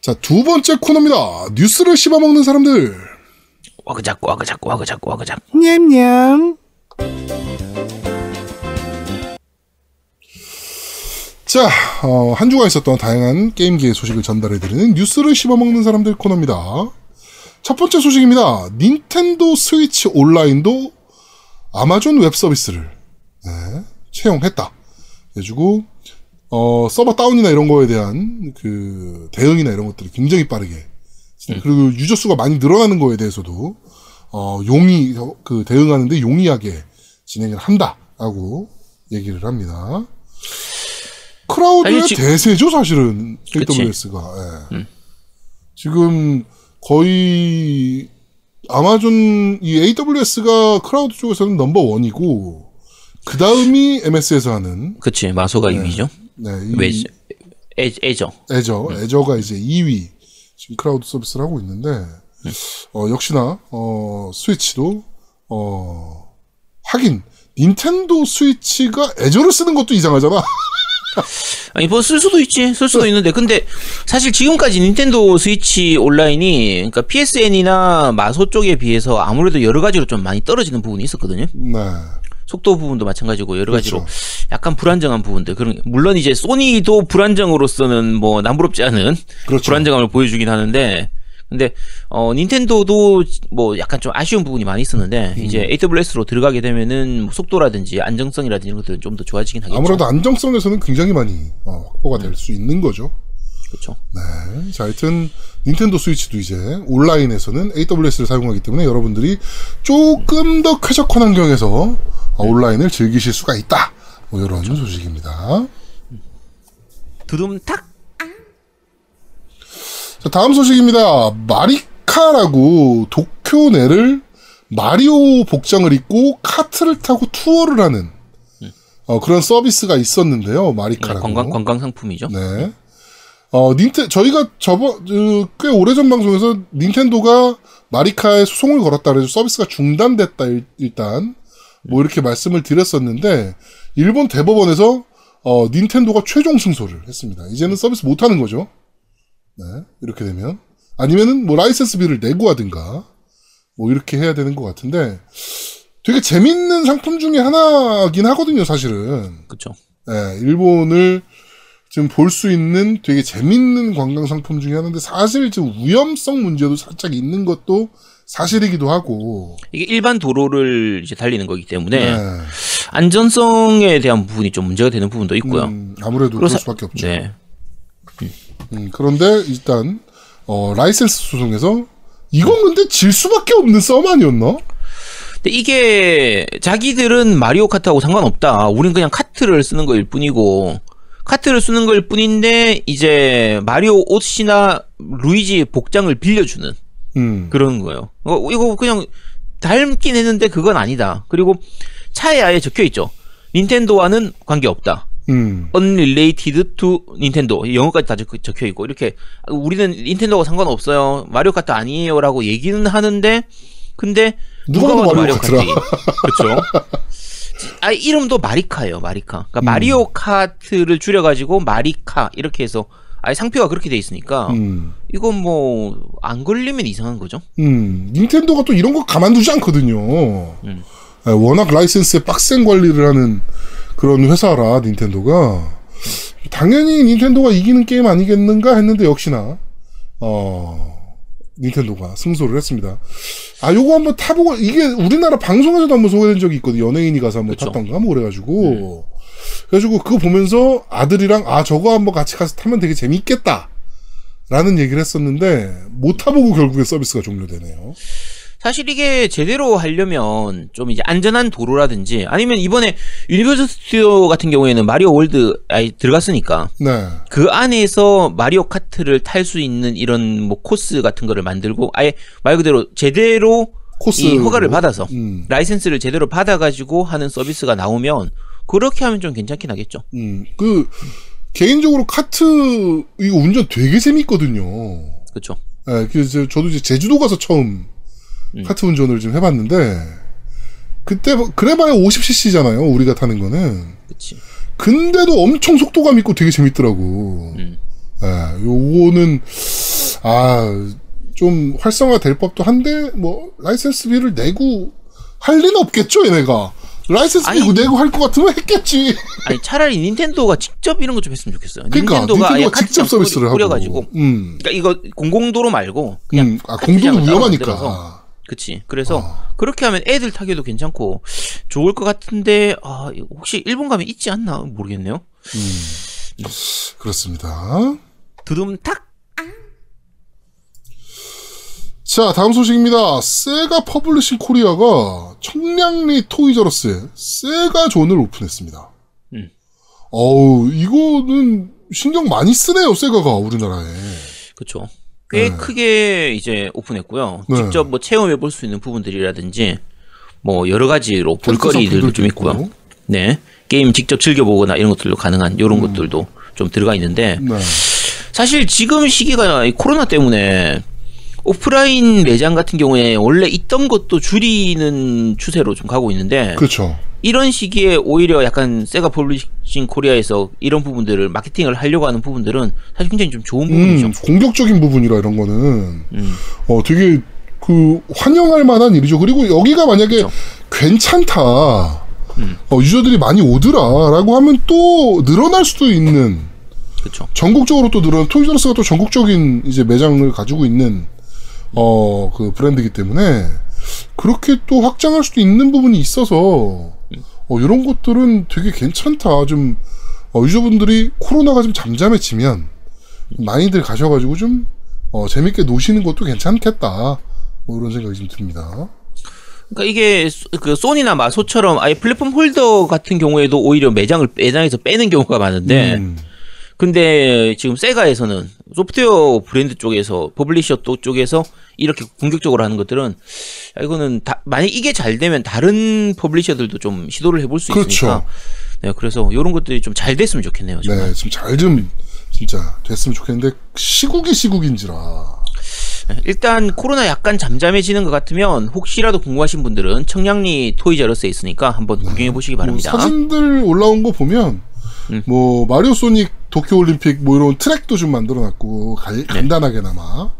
자, 두 번째 코너입니다. 뉴스를 씹어먹는 사람들. 와그작 와그작 와그작 와그작. 냠냠. 자, 어, 한 주간 있었던 다양한 게임계의 소식을 전달해드리는 뉴스를 씹어먹는 사람들 코너입니다. 첫 번째 소식입니다. 닌텐도 스위치 온라인도 아마존 웹 서비스를 네, 채용했다. 해주고 어, 서버 다운이나 이런 거에 대한 그 대응이나 이런 것들이 굉장히 빠르게 그리고 유저 수가 많이 늘어나는 거에 대해서도 어, 용이 그 대응하는데 용이하게 진행을 한다라고 얘기를 합니다. 클라우드의 지- 대세죠 사실은. AWS가 예. 지금 거의 아마존 이 AWS가 클라우드 쪽에서는 number one이고 그 다음이 MS에서 하는 그치 마소가 2위죠. 네, 이왜 애, 애죠. 애저 애저가 이제 2위 지금 클라우드 서비스를 하고 있는데 어, 역시나 어, 스위치도 어, 하긴 닌텐도 스위치가 애저를 쓰는 것도 이상하잖아. 아니 뭐 쓸 수도 있지 쓸 네. 수도 있는데 근데 사실 지금까지 닌텐도 스위치 온라인이 그러니까 PSN이나 마소 쪽에 비해서 아무래도 여러 가지로 좀 많이 떨어지는 부분이 있었거든요. 네. 속도 부분도 마찬가지고 여러 가지로 그렇죠. 약간 불안정한 부분들 그런 물론 이제 소니도 불안정으로서는 뭐 남부럽지 않은 그렇죠. 불안정함을 보여주긴 하는데 근데 어 닌텐도도 뭐 약간 좀 아쉬운 부분이 많이 있었는데 음. 이제 AWS로 들어가게 되면은 뭐 속도라든지 안정성이라든지 이런 것들은 좀 더 좋아지긴 하겠죠. 아무래도 안정성에서는 굉장히 많이 어, 확보가 될수 있는 거죠. 그렇죠. 네. 자, 하여튼 닌텐도 스위치도 이제 온라인에서는 AWS를 사용하기 때문에 여러분들이 조금 더 쾌적한 환경에서 어, 온라인을 즐기실 수가 있다. 뭐 이런 소식입니다. 두둠탁 자, 다음 소식입니다. 마리카라고 도쿄 내를 마리오 복장을 입고 카트를 타고 투어를 하는 어, 그런 서비스가 있었는데요. 마리카라고. 관광 관광 상품이죠. 네. 어, 닌텐, 저희가 저번, 그, 꽤 오래전 방송에서 닌텐도가 마리카에 소송을 걸었다 그래서 서비스가 중단됐다, 일, 일단. 뭐 이렇게 말씀을 드렸었는데, 일본 대법원에서, 어, 닌텐도가 최종 승소를 했습니다. 이제는 서비스 못 하는 거죠. 네. 이렇게 되면. 아니면은 뭐 라이센스비를 내고 하든가, 뭐 이렇게 해야 되는 것 같은데, 되게 재밌는 상품 중에 하나긴 하거든요, 사실은. 그렇죠. 예, 일본을 지금 볼 수 있는 되게 재밌는 관광 상품 중에 하나인데 사실 지금 위험성 문제도 살짝 있는 것도 사실이기도 하고. 이게 일반 도로를 이제 달리는 거기 때문에 네. 안전성에 대한 부분이 좀 문제가 되는 부분도 있고요. 음, 아무래도 그럴 수밖에 없죠. 네. 음, 그런데 일단 어, 라이센스 소송에서 이건 근데 질 수밖에 없는 싸움 아니었나? 근데 이게 자기들은 마리오 카트하고 상관없다. 우린 그냥 카트를 쓰는 거일 뿐이고 카트를 쓰는 거일 뿐인데 이제 마리오 옷이나 루이지 복장을 빌려주는 음, 그런 거예요. 어, 이거 그냥 닮긴 했는데 그건 아니다. 그리고 차에 아예 적혀 있죠. 닌텐도와는 관계 없다. 음, unrelated to 닌텐도 영어까지 다 적- 적혀 있고 이렇게 우리는 닌텐도하고 상관없어요 마리오 카트 아니에요라고 얘기는 하는데 근데 누가 누가 마리오 마리오 카트 그렇죠 아 이름도 마리카예요 마리카. 그러니까 마리오 카트를 줄여가지고 마리카 이렇게 해서 아예 상표가 그렇게 돼 있으니까 음, 이건 뭐 안 걸리면 이상한 거죠? 음. 닌텐도가 또 이런 거 가만두지 않거든요. 음. 예, 워낙 라이센스에 빡센 관리를 하는 그런 회사라 닌텐도가. 당연히 닌텐도가 이기는 게임 아니겠는가 했는데 역시나. 어 닌텐도가 승소를 했습니다. 아 요거 한번 타보고 이게 우리나라 방송에서도 한번 소개된 적이 있거든. 요 연예인이 가서 한번 그쵸. 탔던가 뭐 그래가지고 그래가지고 그거 보면서 아들이랑 아 저거 한번 같이 가서 타면 되게 재밌겠다. 라는 얘기를 했었는데 못 타보고 결국에 서비스가 종료되네요. 사실 이게 제대로 하려면 좀 이제 안전한 도로라든지 아니면 이번에 유니버설 스튜디오 같은 경우에는 마리오 월드 아예 들어갔으니까 네. 그 안에서 마리오 카트를 탈 수 있는 이런 뭐 코스 같은 거를 만들고 아예 말 그대로 제대로 코스 이 허가를 받아서 음. 라이센스를 제대로 받아가지고 하는 서비스가 나오면 그렇게 하면 좀 괜찮긴 하겠죠. 음, 그, 개인적으로 카트, 이거 운전 되게 재밌거든요. 그렇죠. 예, 그래서 저도 이제 제주도 가서 처음 음. 카트 운전을 좀 해봤는데, 그때, 뭐- 그래봐야 50cc잖아요, 우리가 타는 거는. 그렇지. 근데도 엄청 속도감 있고 되게 재밌더라고. 음. 예, 요거는, 아, 좀 활성화 될 법도 한데, 뭐, 라이센스비를 내고 할 리는 없겠죠, 얘네가. 라이센스비 아니. 내고 할 것 같으면 했겠지. 아니 차라리 닌텐도가 직접 이런 거 좀 했으면 좋겠어요. 그러니까, 닌텐도가 닌텐도가 직접 서비스를 하고. 뿌려가지고 음. 그러니까 이거 공공도로 말고 그냥 음, 아, 공도도 위험하니까. 그치. 그래서 아. 그렇게 하면 애들 타기도 괜찮고 좋을 것 같은데 아 혹시 일본 가면 있지 않나 모르겠네요. 그렇습니다. 드듬탁 자, 다음 소식입니다. 세가 퍼블리싱 코리아가 청량리 토이저러스에 세가 존을 오픈했습니다. 음. 어우, 이거는 신경 많이 쓰네요, 세가가 우리나라에. 그쵸. 꽤 네. 크게 이제 오픈했고요. 네. 직접 뭐 체험해 볼 수 있는 부분들이라든지 뭐 여러 가지로 볼거리들도 좀 있고요. 있고. 네. 게임 직접 즐겨 보거나 이런 것들도 가능한 이런 것들도 좀 들어가 있는데 네. 사실 지금 시기가 이 코로나 때문에 오프라인 매장 같은 경우에 원래 있던 것도 줄이는 추세로 좀 가고 있는데 그렇죠. 이런 시기에 오히려 약간 세가 퍼블리싱 코리아에서 이런 부분들을 마케팅을 하려고 하는 부분들은 사실 굉장히 좀 좋은 부분이죠. 음, 공격적인 부분이라 이런 거는 음. 어 되게 그 환영할 만한 일이죠. 그리고 여기가 만약에 그쵸. 괜찮다. 음. 어, 유저들이 많이 오더라라고 하면 또 늘어날 수도 있는 그렇죠. 전국적으로 또 늘어난 토이저러스가 또 전국적인 이제 매장을 가지고 있는 어 그 브랜드이기 때문에 그렇게 또 확장할 수도 있는 부분이 있어서 어 이런 것들은 되게 괜찮다. 좀 어, 유저분들이 코로나가 좀 잠잠해지면 많이들 가셔가지고 좀 어, 재밌게 노시는 것도 괜찮겠다. 뭐 이런 생각이 좀 듭니다. 그러니까 이게 소- 그 소니나 마소처럼 아예 플랫폼 holder 같은 경우에도 오히려 매장을 매장에서 빼는 경우가 많은데 음, 근데 지금 세가에서는 소프트웨어 브랜드 쪽에서 publisher 또 쪽에서 이렇게 공격적으로 하는 것들은 야, 이거는 다, 만약 이게 잘 되면 다른 publisher들도 좀 시도를 해볼 수 그렇죠. 있으니까 네 그래서 이런 것들이 좀 잘 됐으면 좋겠네요 정말 네, 지금 잘좀 진짜 됐으면 좋겠는데 시국이 시국인지라. 네, 일단 코로나 약간 잠잠해지는 것 같으면 혹시라도 궁금하신 분들은 청량리 토이저러스에 있으니까 한번 구경해 보시기 뭐 바랍니다 사진들 올라온 거 보면 음. 뭐 마리오 소닉 도쿄 올림픽 뭐 이런 트랙도 좀 만들어놨고 갈- 네. 간단하게나마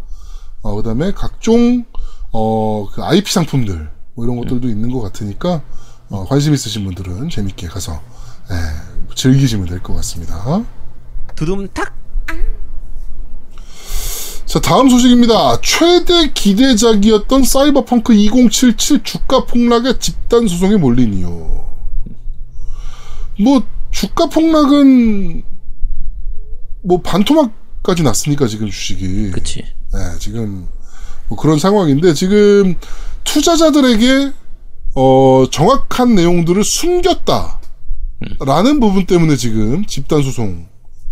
어 그다음에 각종 어 그 IP 상품들 뭐 이런 것들도 음. 있는 것 같으니까 어, 관심 있으신 분들은 재밌게 가서 예, 즐기시면 될 것 같습니다. 두둠탁 자 다음 소식입니다. 최대 기대작이었던 사이버펑크 2077 주가 폭락에 집단 소송에 몰린 이유. 뭐 주가 폭락은 뭐 반토막까지 났으니까 지금 주식이. 그치 네, 지금 뭐 그런 상황인데 지금 투자자들에게 어 정확한 내용들을 숨겼다 라는 부분 때문에 지금 집단 소송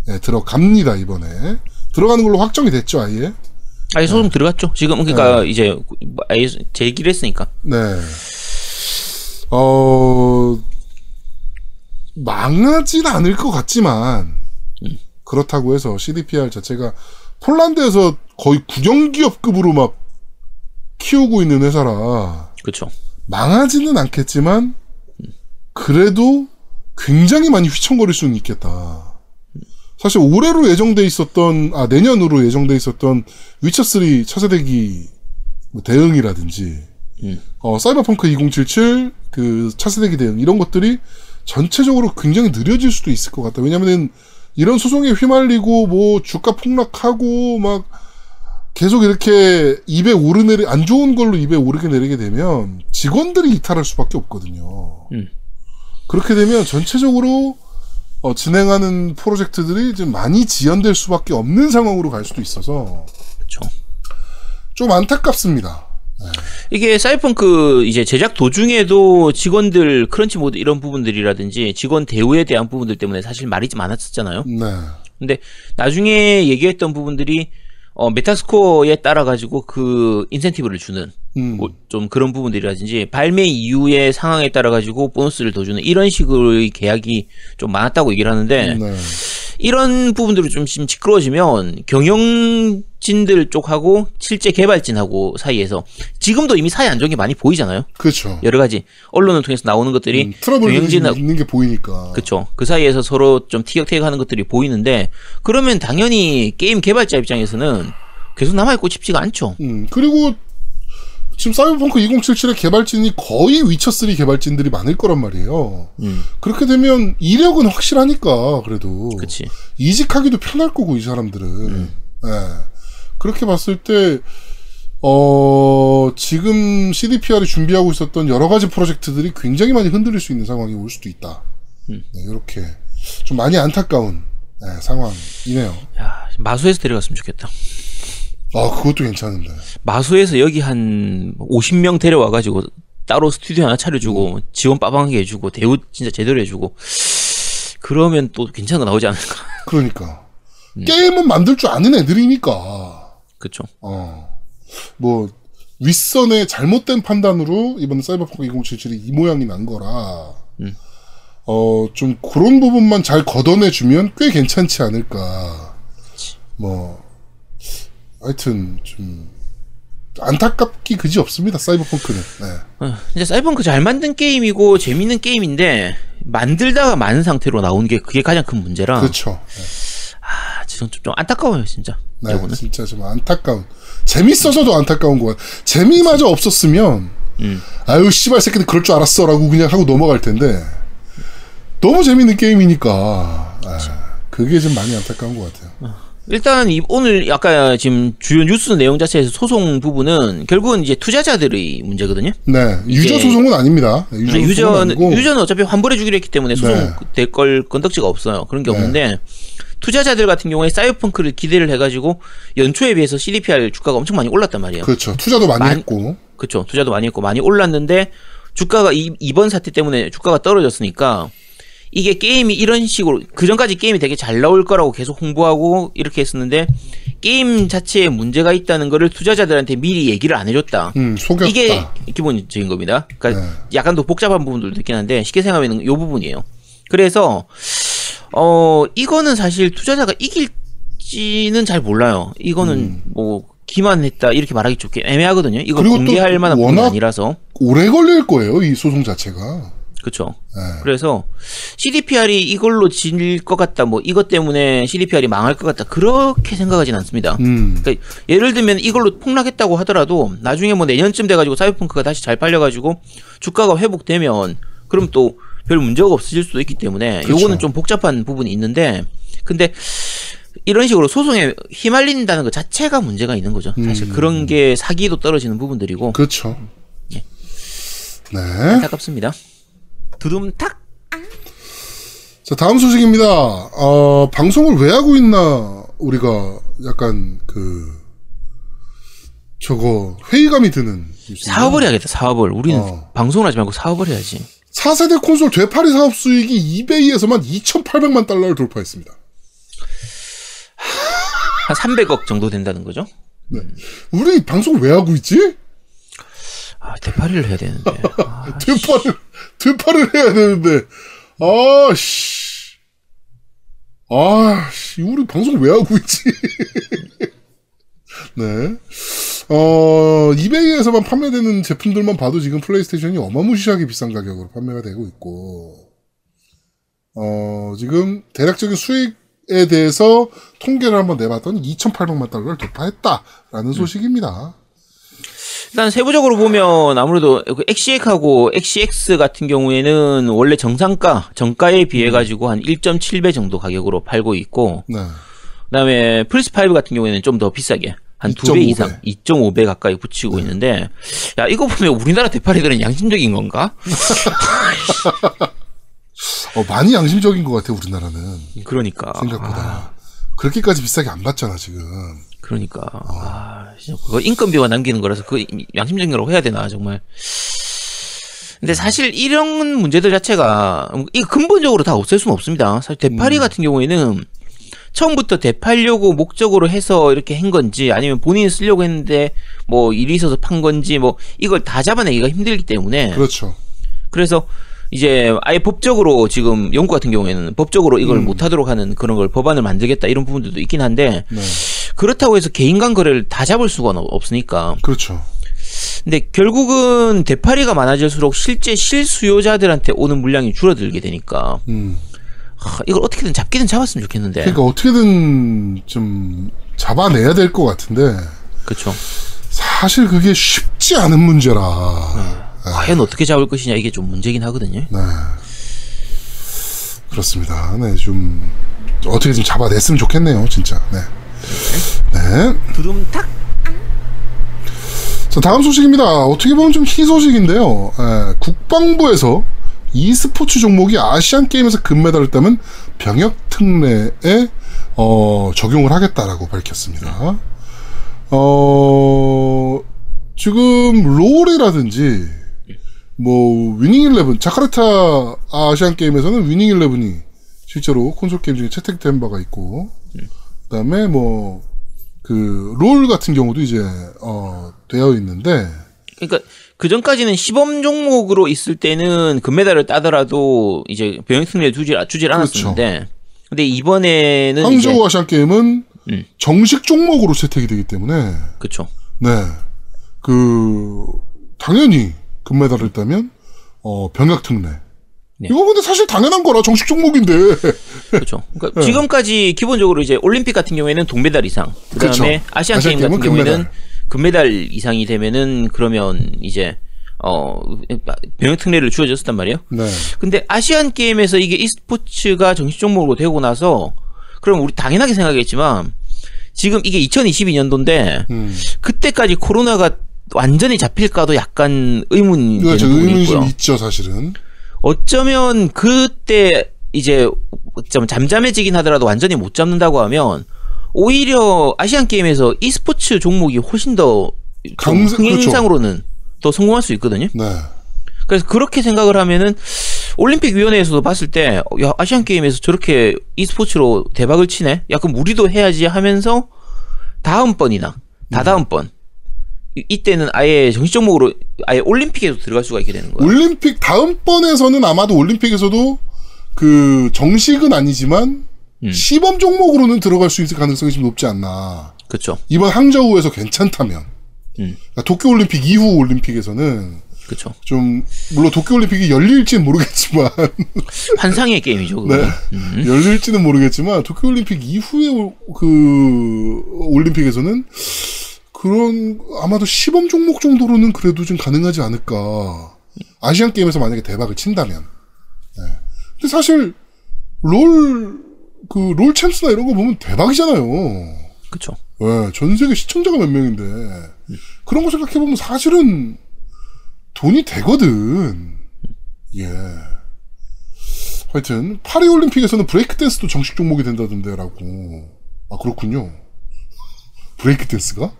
에 들어갑니다 이번에 들어가는 걸로 확정이 됐죠 아예. 아예 소송 들어갔죠 지금 그러니까 이제 아예 제기를 했으니까 네. 어, 망하진 않을 것 같지만, 그렇다고 해서 CDPR 자체가 폴란드에서 거의 국영기업급으로 막 키우고 있는 회사라, 그렇죠 망하지는 않겠지만, 그래도 굉장히 많이 휘청거릴 수는 있겠다. 사실 올해로 예정돼 있었던, 아, 내년으로 예정돼 있었던 위쳐 3 차세대기 뭐 대응이라든지, 음. 어, 사이버펑크 2077, 그, 차세대기 대응, 이런 것들이 전체적으로 굉장히 느려질 수도 있을 것 같다. 왜냐면은, 이런 소송에 휘말리고, 뭐, 주가 폭락하고, 막, 계속 이렇게 입에 오르내리, 안 좋은 걸로 입에 오르게 내리게 되면, 직원들이 이탈할 수밖에 없거든요. 음. 그렇게 되면 전체적으로, 어, 진행하는 프로젝트들이 좀 많이 지연될 수밖에 없는 상황으로 갈 수도 있어서, 그렇죠 좀 안타깝습니다. 이게 사이펑크 이제 제작 도중에도 직원들 crunch mode 이런 부분들이라든지 직원 대우에 대한 부분들 때문에 사실 말이 좀 많았었잖아요. 네. 근데 나중에 얘기했던 부분들이 어, Metascore에 따라 가지고 그 인센티브를 주는 음. 뭐 좀 그런 부분들이라든지 발매 이후의 상황에 따라 가지고 보너스를 더 주는 이런 식의 계약이 좀 많았다고 얘기를 하는데 네. 이런 부분들이 좀 지금 시끄러워지면 경영진들 쪽하고 실제 개발진하고 사이에서 지금도 이미 사이 안 좋은 게 많이 보이잖아요. 그렇죠. 여러 가지 언론을 통해서 나오는 것들이 음, 트러블이 경영진하고 있는 게 보이니까. 그쵸. 그 사이에서 서로 좀 티격태격하는 것들이 보이는데 그러면 당연히 게임 개발자 입장에서는 계속 남아있고 싶지가 않죠. 음, 그리고 지금 사이버펑크 2077의 개발진이 거의 위쳐3 개발진들이 많을 거란 말이에요. 음, 그렇게 되면 이력은 확실하니까, 그래도. 그치. 이직하기도 편할 거고, 이 사람들은. 음. 예. 그렇게 봤을 때, 어, 지금 CDPR이 준비하고 있었던 여러 가지 프로젝트들이 굉장히 많이 흔들릴 수 있는 상황이 올 수도 있다. 음. 네, 이렇게 좀 많이 안타까운 네, 상황이네요. 야, 마수에서 데려갔으면 좋겠다. 아, 그것도 괜찮은데. 마수에서 여기 한 50명 데려와가지고 따로 스튜디오 하나 차려주고 지원 빠방하게 해주고 대우 진짜 제대로 해주고 그러면 또 괜찮은 거 나오지 않을까. 그러니까. 음. 게임은 만들 줄 아는 애들이니까. 그쵸. 어. 뭐, 윗선의 잘못된 판단으로 이번 사이버펑크 2077이 이 모양이 난 거라. 음. 어, 좀 그런 부분만 잘 걷어내주면 꽤 괜찮지 않을까. 뭐, 하여튼, 좀, 안타깝기 그지 없습니다, 사이버펑크는. 네. 어, 이제 사이버펑크 잘 만든 게임이고 재밌는 게임인데 만들다가 많은 상태로 나온 게 그게 가장 큰 문제라. 그렇죠. 아, 지금 좀, 좀 안타까워요, 진짜. 네, 이거는. 진짜 좀 안타까운. 재밌어서도 안타까운 거야. 재미마저 없었으면, 음. 아유, 씨발 새끼들 그럴 줄 알았어. 라고 그냥 하고 넘어갈 텐데, 너무 재밌는 게임이니까, 아, 그게 좀 많이 안타까운 것 같아요. 일단 이, 오늘 아까 지금 주요 뉴스 내용 자체에서 소송 부분은 결국은 이제 투자자들의 문제거든요. 네, 유저 소송은 아닙니다. 네, 유저 유저는 아니고, 유저는 어차피 환불해 주기로 했기 때문에 소송 네. 될걸 건덕지가 없어요. 그런 게 네. 없는데 투자자들 같은 경우에 사이버펑크를 기대를 해가지고 연초에 비해서 CDPR 주가가 엄청 많이 올랐단 말이에요. 그렇죠. 투자도 많이 만- 했고, 그렇죠. 투자도 많이 했고 많이 올랐는데 주가가 이, 이번 사태 때문에 주가가 떨어졌으니까 이게 게임이 이런 식으로 그 전까지 게임이 되게 잘 나올 거라고 계속 홍보하고 이렇게 했었는데 게임 자체에 문제가 있다는 거를 투자자들한테 미리 얘기를 안 해줬다. 음, 속였다. 이게 기본적인 겁니다. 그러니까 네. 약간 더 복잡한 부분들도 있긴 한데 쉽게 생각하면 이 부분이에요. 그래서 어 이거는 사실 투자자가 이길지는 잘 몰라요. 이거는 뭐 기만했다 이렇게 말하기 좋게 애매하거든요. 이거 음. 공개할 만한 부분이 아니라서 오래 걸릴 거예요, 이 소송 자체가. 그렇죠. 네. 그래서 CDPR이 이걸로 질 것 같다, 뭐 이것 때문에 CDPR이 망할 것 같다 그렇게 생각하진 않습니다. 음, 그러니까 예를 들면 이걸로 폭락했다고 하더라도 나중에 뭐 내년쯤 돼가지고 사이버펑크가 다시 잘 팔려가지고 주가가 회복되면 그럼 또 별 문제가 없어질 수도 있기 때문에 그렇죠. 요거는 좀 복잡한 부분이 있는데 근데 이런 식으로 소송에 휘말린다는 것 자체가 문제가 있는 거죠. 사실 음. 그런 게 사기도 떨어지는 부분들이고 그렇죠. 예. 네. 안타깝습니다. 두둠탁 자, 다음 소식입니다. 어, 방송을 왜 하고 있나, 우리가 약간 그, 저거, 회의감이 드는. 사업을 해야겠다. 사업을 우리는 어. 방송을 하지 말고 사업을 해야지. 4세대 콘솔 되팔이 사업 수익이 이베이에서만 2,800만 달러를 돌파했습니다. 한 300억 정도 된다는 거죠. 우리 방송 왜 하고 있지? 아, 대파리를 해야 되는데. 아, 되팔을, 되팔을 해야 되는데. 아, 씨. 아, 씨. 우리 방송 왜 하고 있지? 네. 어, 이베이에서만 판매되는 제품들만 봐도 지금 플레이스테이션이 어마무시하게 비싼 가격으로 판매가 되고 있고, 어, 지금 대략적인 수익에 대해서 통계를 한번 내봤더니 2,800만 달러를 돌파했다라는 소식입니다. 일단 세부적으로 보면 아무래도 그 엑시엑하고 엑시에스 같은 경우에는 원래 정상가, 정가에 비해 가지고 한 1.7배 정도 가격으로 팔고 있고, 네. 그다음에 플스 5 같은 경우에는 좀 더 비싸게 한 두배 2.5배. 이상, 2.5배 가까이 붙이고 있는데, 야 이거 보면 우리나라 대파리들은 양심적인 건가? 어, 많이 양심적인 것 같아, 우리나라는. 그러니까. 생각보다. 아, 그렇게까지 비싸게 안 받잖아, 지금. 그러니까. 아, 진짜 그거 인건비와 남기는 거라서 그 양심적인 거라고 해야 되나 정말. 근데 사실 이런 문제들 자체가 이 근본적으로 다 없앨 수는 없습니다. 사실 대파리 같은 경우에는 처음부터 대팔려고 목적으로 해서 이렇게 한 건지 아니면 본인이 쓰려고 했는데 뭐 일이 있어서 판 건지 뭐 이걸 다 잡아내기가 힘들기 때문에 그렇죠. 그래서 이제 아예 법적으로 지금 영국 같은 경우에는 법적으로 이걸 못하도록 하는 그런 걸 법안을 만들겠다 이런 부분들도 있긴 한데 네. 그렇다고 해서 개인 간 거래를 다 잡을 수가 없- 없으니까. 그렇죠. 근데 결국은 대파리가 많아질수록 실제 실수요자들한테 오는 물량이 줄어들게 되니까 음. 하, 이걸 어떻게든 잡기는 잡았으면 좋겠는데. 그러니까 어떻게든 좀 잡아내야 될 것 같은데 그렇죠. 사실 그게 쉽지 않은 문제라. 과연 어떻게 잡을 것이냐 이게 좀 문제긴 하거든요. 네. 그렇습니다. 네, 좀 어떻게 좀 잡아냈으면 좋겠네요, 진짜. 네. 네. 두둠탁. 자, 다음 소식입니다. 어떻게 보면 좀 희소식인데요. 예, 국방부에서 e스포츠 종목이 아시안 게임에서 금메달을 따면 병역 특례에 어, 적용을 하겠다라고 밝혔습니다. 어, 지금 롤이라든지 뭐 위닝 11 자카르타 아시안 게임에서는 위닝 11이 실제로 콘솔 게임 중에 채택된 바가 있고 그다음에 뭐 그 롤 같은 경우도 이제 어 되어 있는데 그러니까 그 전까지는 시범 종목으로 있을 때는 금메달을 따더라도 이제 병역특례 주질 주질 않았었는데, 근데 이번에는 항저우 아시안 게임은 음. 정식 종목으로 채택이 되기 때문에 그렇죠. 네. 그 당연히 금메달을 따면 어 병역 특례. 네. 이거 근데 사실 당연한 거라 정식 종목인데. 그렇죠. 그러니까 네. 지금까지 기본적으로 이제 올림픽 같은 경우에는 동메달 이상, 그다음에 그렇죠. 아시안, 아시안 게임 같은 게임은 경우에는 금메달. 이상이 되면은 그러면 이제 어 병역 특례를 주어졌단 말이에요. 네. 근데 아시안 게임에서 이게 e스포츠가 정식 종목으로 되고 나서 그럼 우리 당연하게 생각했지만 지금 이게 2022년도인데 음. 그때까지 코로나가 완전히 잡힐까도 약간 의문이 부분이 의문이. 있죠, 사실은. 어쩌면 그때 이제 좀 잠잠해지긴 하더라도 완전히 못 잡는다고 하면 오히려 아시안 게임에서 e스포츠 종목이 훨씬 더좀 강세- 그렇죠. 흥행상으로는 더 성공할 수 있거든요. 네. 그래서 그렇게 생각을 하면은 올림픽 위원회에서도 봤을 때 야, 아시안 게임에서 저렇게 e스포츠로 대박을 치네. 약간 우리도 해야지 하면서 다음번이나 다다음번 이- 이때는 아예 정식 종목으로 아예 올림픽에도 들어갈 수가 있게 되는 거예요. 올림픽 다음번에서는 아마도 올림픽에서도 그 정식은 아니지만 음. 시범 종목으로는 들어갈 수 있을 가능성이 좀 높지 않나. 그렇죠. 이번 항저우에서 괜찮다면. 음. 그러니까 도쿄 올림픽 이후 올림픽에서는 그렇죠. 좀 물론 도쿄 올림픽이 열릴지는 모르겠지만 환상의 게임이죠. 네. 그거는. 열릴지는 모르겠지만 도쿄 올림픽 이후의 올- 그 올림픽에서는 그런 아마도 시범 종목 정도로는 그래도 좀 가능하지 않을까. 아시안 게임에서 만약에 대박을 친다면. 네. 근데 사실 롤 그 롤 챔스나 이런 거 보면 대박이잖아요. 그렇죠. 네, 전 세계 시청자가 몇 명인데 그런 거 생각해 보면 사실은 돈이 되거든. 예. 하여튼 파리 올림픽에서는 브레이크 댄스도 정식 종목이 된다던데라고. 아 그렇군요. 브레이크 댄스가?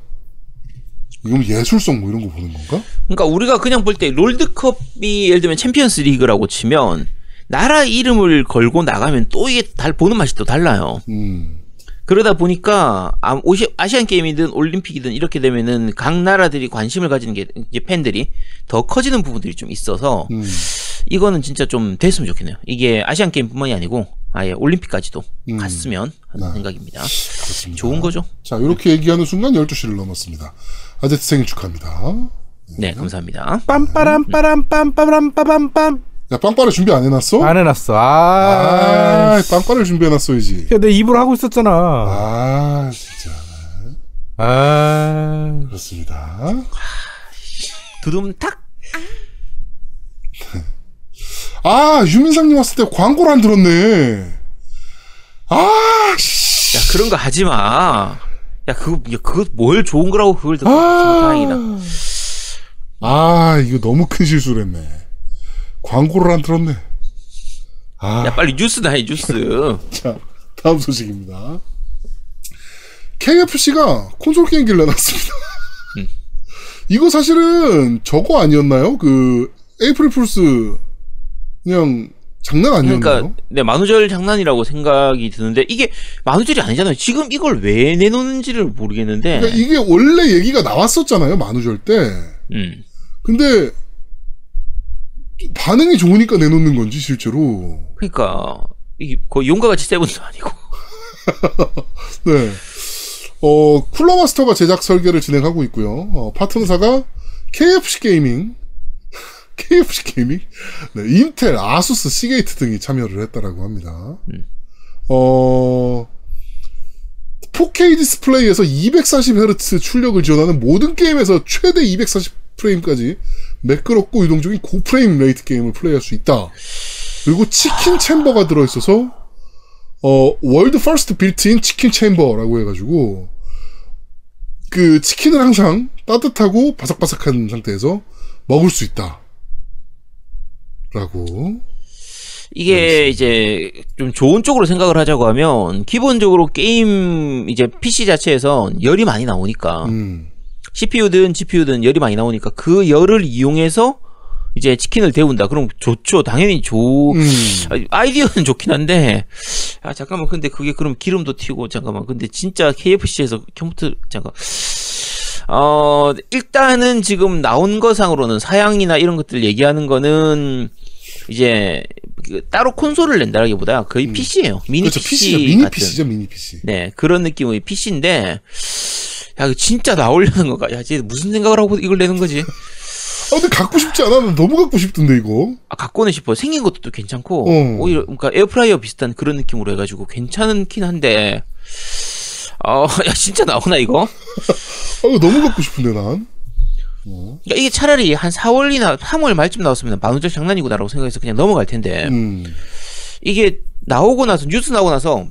이건 예술성 뭐 이런 거 보는 건가? 그러니까 우리가 그냥 볼 때 롤드컵이 예를 들면 챔피언스 리그라고 치면 나라 이름을 걸고 나가면 또 이게 달 보는 맛이 또 달라요. 음. 그러다 보니까 아- 아시안 게임이든 올림픽이든 이렇게 되면은 각 나라들이 관심을 가지는 게 이제 팬들이 더 커지는 부분들이 좀 있어서 음. 이거는 진짜 좀 됐으면 좋겠네요. 이게 아시안 게임뿐만이 아니고 아예 올림픽까지도 음. 갔으면 하는 네. 생각입니다. 그렇습니다. 좋은 거죠? 자, 이렇게 얘기하는 순간 12시를 넘었습니다. 아제트 생일 축하합니다. 네, 감사합니다. 빰빠람 빠람 빰빠람 빠밤 빰 야, 빵빠레 준비 안 해놨어? 안 해놨어. 아, 아, 빵빠레 준비해놨어야지. 야, 내 입으로 하고 있었잖아. 아, 진짜. 아, 그렇습니다. 두둠탁. 아, 유민상님 왔을 때 광고를 안 들었네. 아, 씨. 야 그런 거 하지 마. 야 그거 야, 그거 뭘 좋은 거라고 그걸 듣고 아. 다행이다. 아, 이거 너무 큰 실수를 했네. 광고를 안 들었네. 아, 야 빨리 뉴스 나 해 뉴스. 자, 다음 소식입니다. KFC가 콘솔 게임기를 내놨습니다. 음. 이거 사실은 저거 아니었나요? 그, 에이프릴 풀스, 그냥, 장난 아니었나요? 그러니까 네 만우절 장난이라고 생각이 드는데 이게 만우절이 아니잖아요. 지금 이걸 왜 내놓는지를 모르겠는데. 그러니까 이게 원래 얘기가 나왔었잖아요, 만우절 때. 음. 근데, 반응이 좋으니까 내놓는 건지, 실제로. 그러니까 이게 거의 용과 같이 세븐도 아니고. 네. 어, 쿨러마스터가 제작 설계를 진행하고 있고요. 어, 파트너사가 KFC 게이밍, KFC 게이밍, 네, 인텔, 아수스, 시게이트 등이 참여를 했다라고 합니다. 어, 4K 디스플레이에서 240Hz 출력을 지원하는 모든 게임에서 최대 240프레임까지 매끄럽고 유동적인 고frame rate 게임을 플레이할 수 있다. 그리고 chicken chamber가 들어있어서 어 world first built-in chicken chamber라고 해가지고 그 치킨을 항상 따뜻하고 바삭바삭한 상태에서 먹을 수 있다. 라고 이게 이제 좀 좋은 쪽으로 생각을 하자고 하면 기본적으로 게임 이제 PC 자체에서 열이 많이 나오니까 음 CPU든 GPU든 열이 많이 나오니까 그 열을 이용해서 이제 치킨을 데운다. 그럼 좋죠. 당연히 좋. 음. 아, 아이디어는 좋긴 한데 아 잠깐만 근데 그게 그럼 기름도 튀고 잠깐만 근데 진짜 KFC에서 컴퓨터 잠깐 어 일단은 지금 나온 거상으로는 사양이나 이런 것들 얘기하는 거는 이제 그 따로 콘솔을 낸다기보다 거의 PC예요. 미니 그렇죠. PC PC죠. 미니 같은. PC죠. 미니 PC. 네, 그런 느낌의 PC인데, 야, 이거 진짜 나오려는 거가, 야, 쟤 무슨 생각을 하고 이걸 내는 거지? 아 근데 갖고 싶지 않아. 난 너무 갖고 싶던데 이거. 아, 갖고는 싶어. 생긴 것도 또 괜찮고, 어. 오히려, 그러니까 에어프라이어 비슷한 그런 느낌으로 해가지고 괜찮긴 한데, 어, 야, 진짜 나오나, 이거? 아 이거 너무 갖고 싶은데 난. 그러니까 이게 차라리 한 4월이나 3월 말쯤 나왔으면 만원짜리 장난이구나라고 생각해서 그냥 넘어갈 텐데, 음. 이게 나오고 나서, 뉴스 나오고 나서,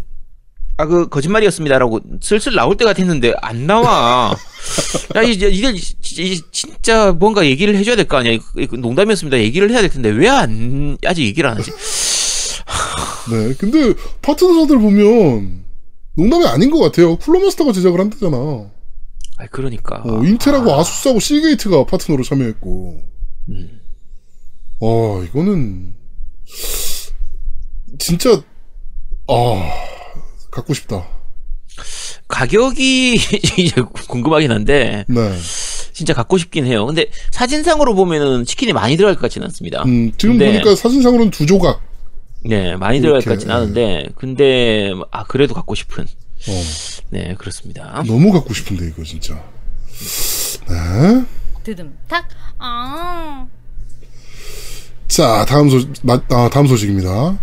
아, 그, 거짓말이었습니다라고 슬슬 나올 때가 됐는데, 안 나와. 야, 이제, 이제 진짜 뭔가 얘기를 해줘야 될 거 아니야. 이거 농담이었습니다. 얘기를 해야 될 텐데, 왜 안, 아직 얘기를 안 하지? 네. 근데 파트너사들 보면 농담이 아닌 것 같아요. 쿨러마스터가 제작을 한다잖아. 아, 그러니까. 어, 인텔하고 아 수스하고 시게이트가 파트너로 참여했고. 어, 이거는 진짜 아 갖고 싶다. 가격이 이제 궁금하긴 한데, 네. 진짜 갖고 싶긴 해요. 근데 사진상으로 보면은 치킨이 많이 들어갈 것 같지는 않습니다. 음, 지금 보니까 사진상으로는 두 조각. 네, 많이 들어갈 것 같지는 않은데, 근데, 아, 그래도 갖고 싶은. 어, 네, 그렇습니다. 너무 갖고 싶은데 이거 진짜. 네. 드듬 탁. 아. 자, 다음 소 마, 아, 다음 소식입니다.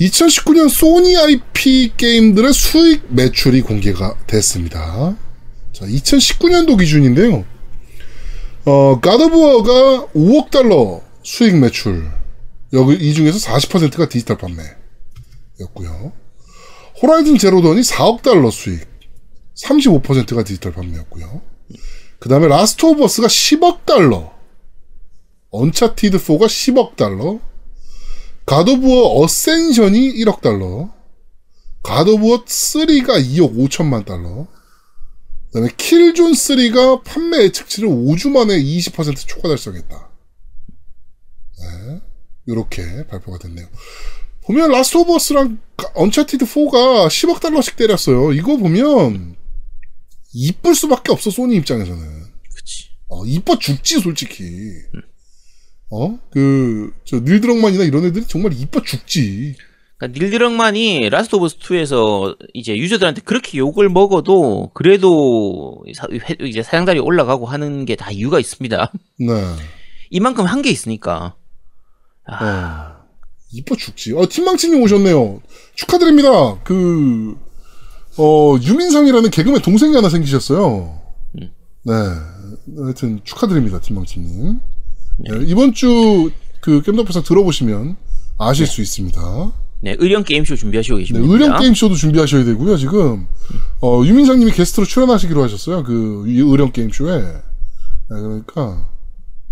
2019년 소니 IP 게임들의 수익 매출이 공개가 됐습니다. 자, 2019년도 기준인데요. 어, God of War가 5억 달러 수익 매출. 여기 이 중에서 40%가 디지털 판매였고요. Horizon Zero Dawn이 4억 달러 수익. 35%가 디지털 판매였고요. 그 다음에 Last of Us가 10억 달러. Uncharted 4가 10억 달러, God of War Ascension이 1억 달러, God of War 3가 2억 5천만 달러, 그 다음에 킬존 3가 판매 예측치를 5주 만에 20% 초과 달성했다. 네. 이렇게 발표가 됐네요. 보면 라스트 오브 어스랑 언차티드 4가 10억 달러씩 때렸어요. 이거 보면 이쁠 수밖에 없어 소니 입장에서는. 그치. 어, 이뻐 죽지, 솔직히. 어? 그, 저, 닐드럭만이나 이런 애들이 정말 이뻐 죽지. 그러니까 닐 드럭만이 라스트 오브 어스 2에서 이제 유저들한테 그렇게 욕을 먹어도 그래도 사, 회- 이제 사양달이 올라가고 하는 게 다 이유가 있습니다. 네. 이만큼 한 게 있으니까. 아, 어. 이뻐 죽지. 어, 팀망치님 오셨네요. 축하드립니다. 그, 어, 유민상이라는 개그맨 동생이 하나 생기셨어요. 네. 하여튼 축하드립니다, 팀망치님. 네, 이번 주 그 겜덕부상 들어보시면 아실 수 있습니다. 네, 의령 게임쇼 준비하시고 네, 계십니다. 의령 게임쇼도 준비하셔야 되고요. 지금 어, 유민상님이 게스트로 출연하시기로 하셨어요. 그 이- 의령 게임쇼에. 네, 그러니까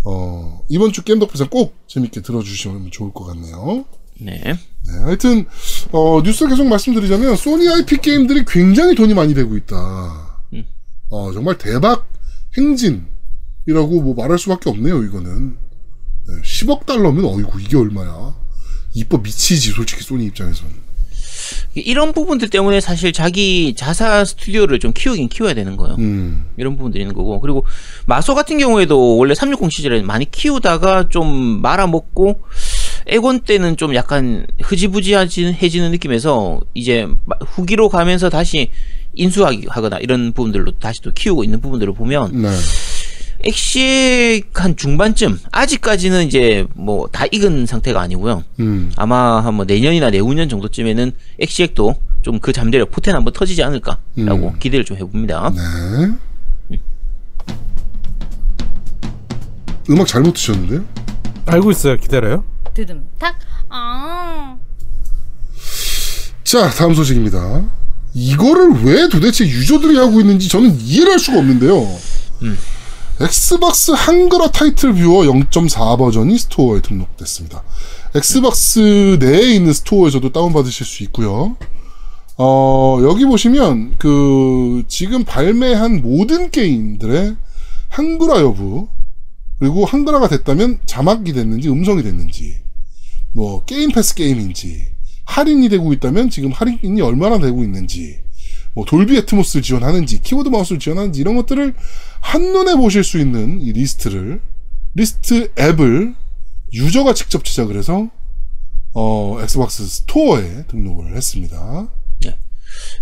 어, 이번 주 게임덕부상 꼭 재밌게 들어주시면 좋을 것 같네요. 네. 네, 하여튼 어, 뉴스 계속 말씀드리자면 소니 IP 게임들이 굉장히 돈이 많이 되고 있다. 음. 어, 정말 대박 행진이라고 뭐 말할 수밖에 없네요. 이거는 네, 10억 달러면 어이구 이게 얼마야? 이뻐 미치지 솔직히 소니 입장에서는. 이런 부분들 때문에 사실 자기 자사 스튜디오를 좀 키우긴 키워야 되는 거예요. 음, 이런 부분들이 있는 거고. 그리고 마소 같은 경우에도 원래 360 시절에 많이 키우다가 좀 말아먹고 엑원 때는 좀 약간 흐지부지해지는 느낌에서 이제 마- 후기로 가면서 다시 인수하거나 이런 부분들로 다시 또 키우고 있는 부분들을 보면 네. 엑시엑 한 중반쯤 아직까지는 이제 뭐 다 익은 상태가 아니고요. 음. 아마 한 뭐 내년이나 내후년 정도쯤에는 엑시엑도 좀 그 잠재력 포텐 한번 터지지 않을까라고 음. 기대를 좀 해봅니다. 네. 음악 잘못 트셨는데요? 알고 있어요. 기다려요. 드듬 탁 아 자, 다음 소식입니다. 이거를 왜 도대체 유저들이 하고 있는지 저는 이해를 할 수가 없는데요. 엑스박스 한글화 타이틀 뷰어 0.4 버전이 스토어에 등록됐습니다. 엑스박스 내에 있는 스토어에서도 다운받으실 수 있고요. 어, 여기 보시면 그 지금 발매한 모든 게임들의 한글화 여부 그리고 한글화가 됐다면 자막이 됐는지 음성이 됐는지 뭐 게임 패스 게임인지 할인이 되고 있다면 지금 할인이 얼마나 되고 있는지 뭐 돌비 애트모스를 지원하는지 키보드 마우스를 지원하는지 이런 것들을 한눈에 보실 수 있는 이 리스트를 리스트 앱을 유저가 직접 제작을 해서 어 엑스박스 스토어에 등록을 했습니다.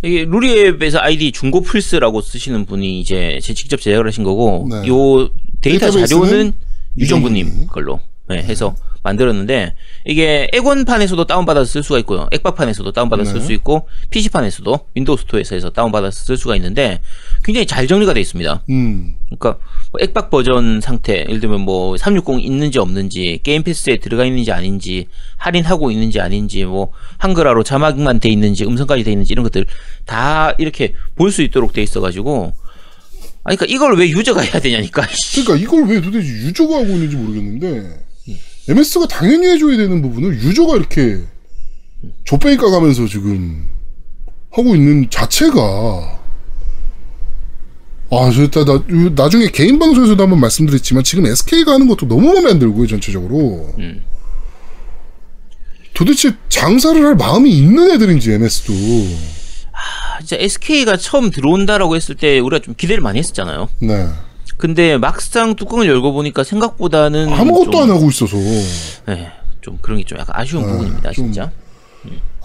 이게 루리웹에서 아이디 중고 플스라고 쓰시는 분이 이제 제 직접 제작을 하신 거고 네. 요 데이터 자료는 유정군님. 걸로 네, 해서 만들었는데 이게 엑원판에서도 다운받아서 쓸 수가 있고요. 엑박판에서도 다운받아서 쓸 네. 수 있고 PC판에서도 윈도우 스토어에서 다운받아서 쓸 수가 있는데 굉장히 잘 정리가 되어 있습니다. 음, 그러니까 뭐 엑박 버전 상태, 예를 들면 뭐 360 있는지 없는지, 게임 패스에 들어가 있는지 아닌지, 할인하고 있는지 아닌지, 뭐 한글화로 자막만 돼 있는지, 음성까지 돼 있는지 이런 것들 다 이렇게 볼 수 있도록 돼 있어 가지고, 아니 그러니까 이걸 왜 유저가 해야 되냐니까. 그러니까 이걸 왜 도대체 유저가 하고 있는지 모르겠는데 MS가 당연히 해줘야 되는 부분을 유저가 이렇게 좆뱅이 까가면서 지금 하고 있는 자체가 아, 저, 나, 나, 요- 나중에 개인 방송에서도 한번 말씀드렸지만, 지금 SK가 하는 것도 너무 마음에 안 들고요, 전체적으로. 음. 도대체 장사를 할 마음이 있는 애들인지, MS도. 아, 진짜 SK가 처음 들어온다라고 했을 때 우리가 좀 기대를 많이 했었잖아요. 네. 근데 막상 뚜껑을 열고 보니까 생각보다는 아무것도 좀, 안 하고 있어서. 네, 좀 그런 게 좀 약간 아쉬운 네, 부분입니다, 좀 진짜.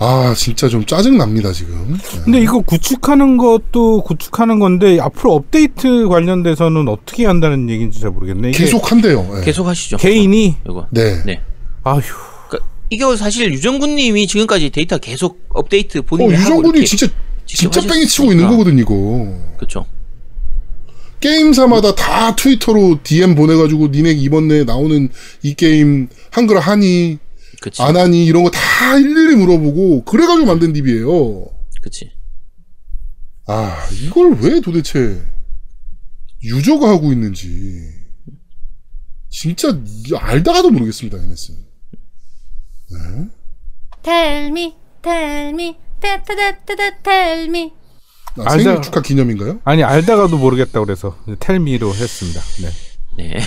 아, 진짜 좀 짜증 납니다, 지금. 네. 근데 이거 구축하는 것도 구축하는 건데 앞으로 업데이트 관련돼서는 어떻게 한다는 얘기인지 잘 모르겠네. 계속 한대요. 예. 계속 하시죠. 개인이 이거. 네. 네. 아휴 그러니까 이게 사실 유정군님이 지금까지 데이터 계속 업데이트 어, 본인이 하고 유정군이 진짜, 진짜 뺑이 치고 있는 하셨으니까. 거거든, 이거. 그렇죠. 게임사마다 다 트위터로 DM 보내가지고, 니네 이번 내에 나오는 이 게임 한글 하니, 그치. 안 하니, 이런 거 다 일일이 물어보고, 그래가지고 만든 DB예요. 그치. 아, 이걸 왜 도대체 유저가 하고 있는지. 진짜 알다가도 모르겠습니다, NS. tell me tell me tell me 아, 알다- 생일 축하 기념인가요? 아니 알다가도 모르겠다 그래서 텔미로 했습니다. 네. 네.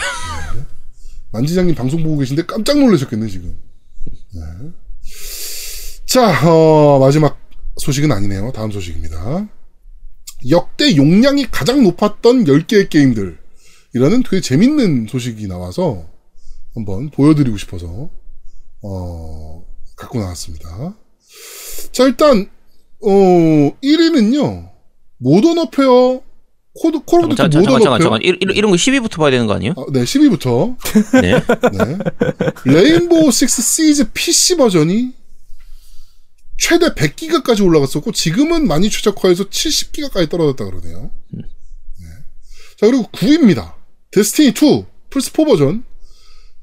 만지장님 방송 보고 계신데 깜짝 놀라셨겠네, 지금. 네. 자, 어, 마지막 소식은 아니네요. 다음 소식입니다. 역대 용량이 가장 높았던 10개의 게임들. 이라는 되게 재밌는 소식이 나와서 한번 보여드리고 싶어서, 어, 갖고 나왔습니다. 자, 일단, 어, 1위는요, 모던 워페어, 코드, 콜 오브 듀티 잠깐, 잠깐, 모던 잠깐. 잠깐. 이- 이런, 이런 거 10위부터 봐야 되는 거 아니에요? 아, 네, 10위부터. 네. 네. 레인보우 식스 시즈 PC 버전이 최대 100기가까지 올라갔었고 지금은 많이 최적화해서 70기가까지 떨어졌다 그러네요. 네. 자 그리고 9위입니다. 데스티니 2 플스4 버전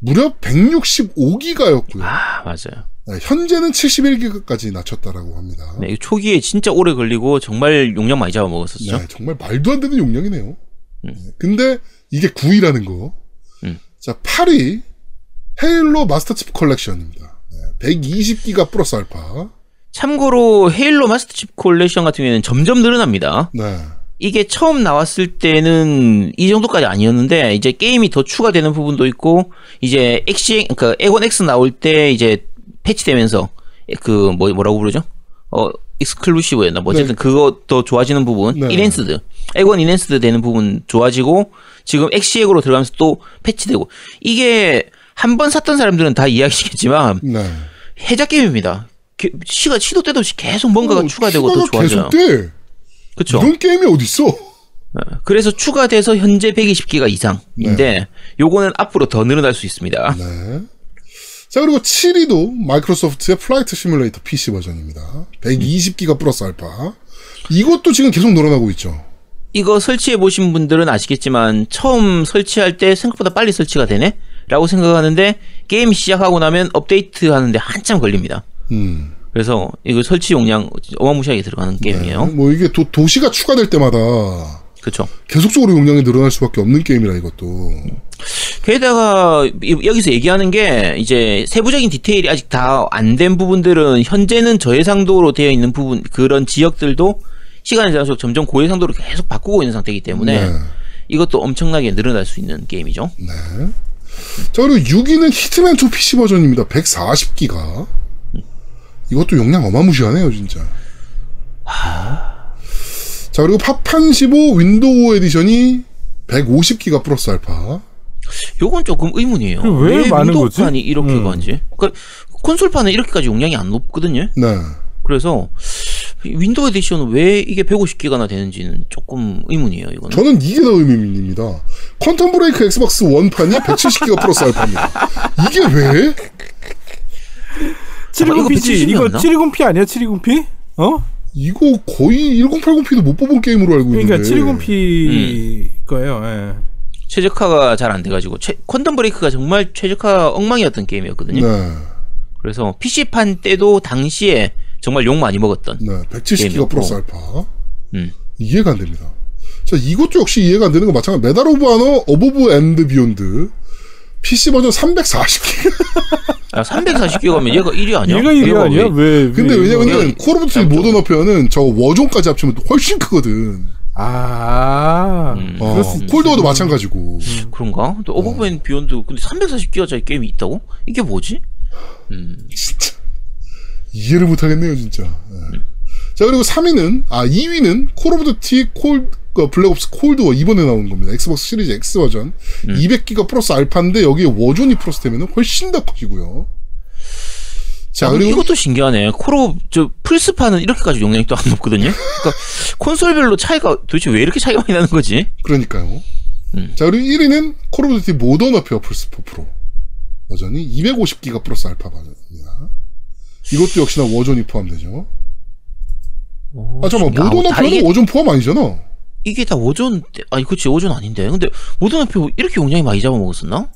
무려 165기가였고요. 아, 맞아요. 현재는 71기가까지 낮췄다라고 합니다. 네, 초기에 진짜 오래 걸리고 정말 용량 많이 잡아먹었었죠. 네, 정말 말도 안 되는 용량이네요. 음. 네, 근데 이게 9위라는 거. 음. 자, 8위 헤일로 마스터 치프 컬렉션입니다. 네, 120기가 플러스 알파. 참고로 헤일로 마스터 치프 컬렉션 같은 경우에는 점점 늘어납니다. 네. 이게 처음 나왔을 때는 이 정도까지 아니었는데 이제 게임이 더 추가되는 부분도 있고 이제 엑시 그 엑원 X 나올 때 이제 패치되면서 그 뭐 뭐라고 부르죠? 어 exclusive였나 뭐 어쨌든 네. 그거 더 좋아지는 부분 네. enhanced 엑원 enhanced 되는 부분 좋아지고 지금 엑시엑으로 들어가면서 또 패치되고 이게 한 번 샀던 사람들은 다 이해하시겠지만 네. 혜자 게임입니다. 게- 시가 시도 때도 없이 계속 뭔가가 어, 추가되고 더 좋아져요. 계속 돼. 그렇죠. 이런 게임이 어딨어? 어, 그래서 추가돼서 현재 120기가 이상인데 요거는 앞으로 더 늘어날 수 있습니다. 네. 자, 그리고 7위도 마이크로소프트의 플라이트 시뮬레이터 PC 버전입니다. 120기가 플러스 알파. 이것도 지금 계속 늘어나고 있죠. 이거 설치해 보신 분들은 아시겠지만 처음 설치할 때 생각보다 빨리 설치가 되네? 라고 생각하는데 게임 시작하고 나면 업데이트 하는데 한참 걸립니다. 음. 그래서 이거 설치 용량 어마무시하게 들어가는 게임이에요. 뭐 이게 도, 도시가 추가될 때마다 그렇죠. 계속적으로 용량이 늘어날 수밖에 없는 게임이라 이것도. 게다가 이- 여기서 얘기하는 게 이제 세부적인 디테일이 아직 다 안 된 부분들은 현재는 저해상도로 되어 있는 부분 그런 지역들도 시간이 지날수록 점점 고해상도로 계속 바꾸고 있는 상태이기 때문에 네. 이것도 엄청나게 늘어날 수 있는 게임이죠. 네. 자, 그리고 6위는 히트맨 2 PC 버전입니다. 140기가. 이것도 용량 어마무시하네요, 진짜. 자, 그리고 파판 15 윈도우 에디션이 150기가 플러스 알파. 요건 조금 의문이에요. 그럼 왜 많은 거지? 윈도우판이 이렇게 음. 가지? 그러니까 콘솔판은 이렇게까지 용량이 안 높거든요. 네. 그래서 윈도우 에디션은 왜 이게 150기가나 되는지는 조금 의문이에요. 이거는. 저는 이게 더 의문입니다. 퀀텀 브레이크 엑스박스 원판이 170기가 플러스 알파입니다. 이게 왜? 720P지 이거 이거 170 720P 아니야 720P? 어? 이거 거의 1080p도 못 뽑은 게임으로 알고 있는데. 그러니까 720P 거예요. 예. 최적화가 잘 안 돼가지고 최, 퀀텀 브레이크가 정말 최적화 엉망이었던 게임이었거든요. 네. 그래서 PC판 때도 당시에 정말 욕 많이 먹었던. 네. 170기가 게임이었고. 플러스 알파. 음. 이해가 안 됩니다. 자, 이것도 역시 이해가 안 되는 건 마찬가지. 메달 오브 아너 어버브 앤드 비욘드. PC 버전 340기가. 아, 340기가면 얘가 1위 아니야? 얘가 1위 얘가 아니야? 왜- 왜? 근데 왜 왜냐면은 이거- 콜 오브 듀티 모던 워페어는 저 워존까지 합치면 훨씬 크거든. 아. 음. 어. 콜드워도 마찬가지고. 그런가? 또 Above and Beyond 근데 340기가짜리 게임이 있다고? 이게 뭐지? 진짜 이해를 못하겠네요 진짜. 네. 자 그리고 3위는 아 2위는 Call of Duty Call 어, Black Ops Cold War 이번에 나온 겁니다. Xbox Series X 버전 200기가 플러스 알파인데 여기에 Warzone이 플러스 되면 훨씬 더 커지고요. 자 아, 그리고 이것도 신기하네. 코로 저 플스판은 이렇게까지 용량이 또 안 높거든요. 그러니까 콘솔별로 차이가 도대체 왜 이렇게 차이가 많이 나는 거지? 그러니까요. 음. 자 그리고 1위는 Call of Duty Modern Warfare 플스 4 프로 버전이 250기가 플러스 알파 버전입니다. 이것도 역시나 Warzone이 포함되죠. 아 잠깐만 모던 아, 다 Warfare는 이게- Warzone 포함 아니잖아. 이게 다 Warzone 때- 아니 그치 Warzone 아닌데 근데 Modern Warfare 이렇게 용량이 많이 잡아먹었었나?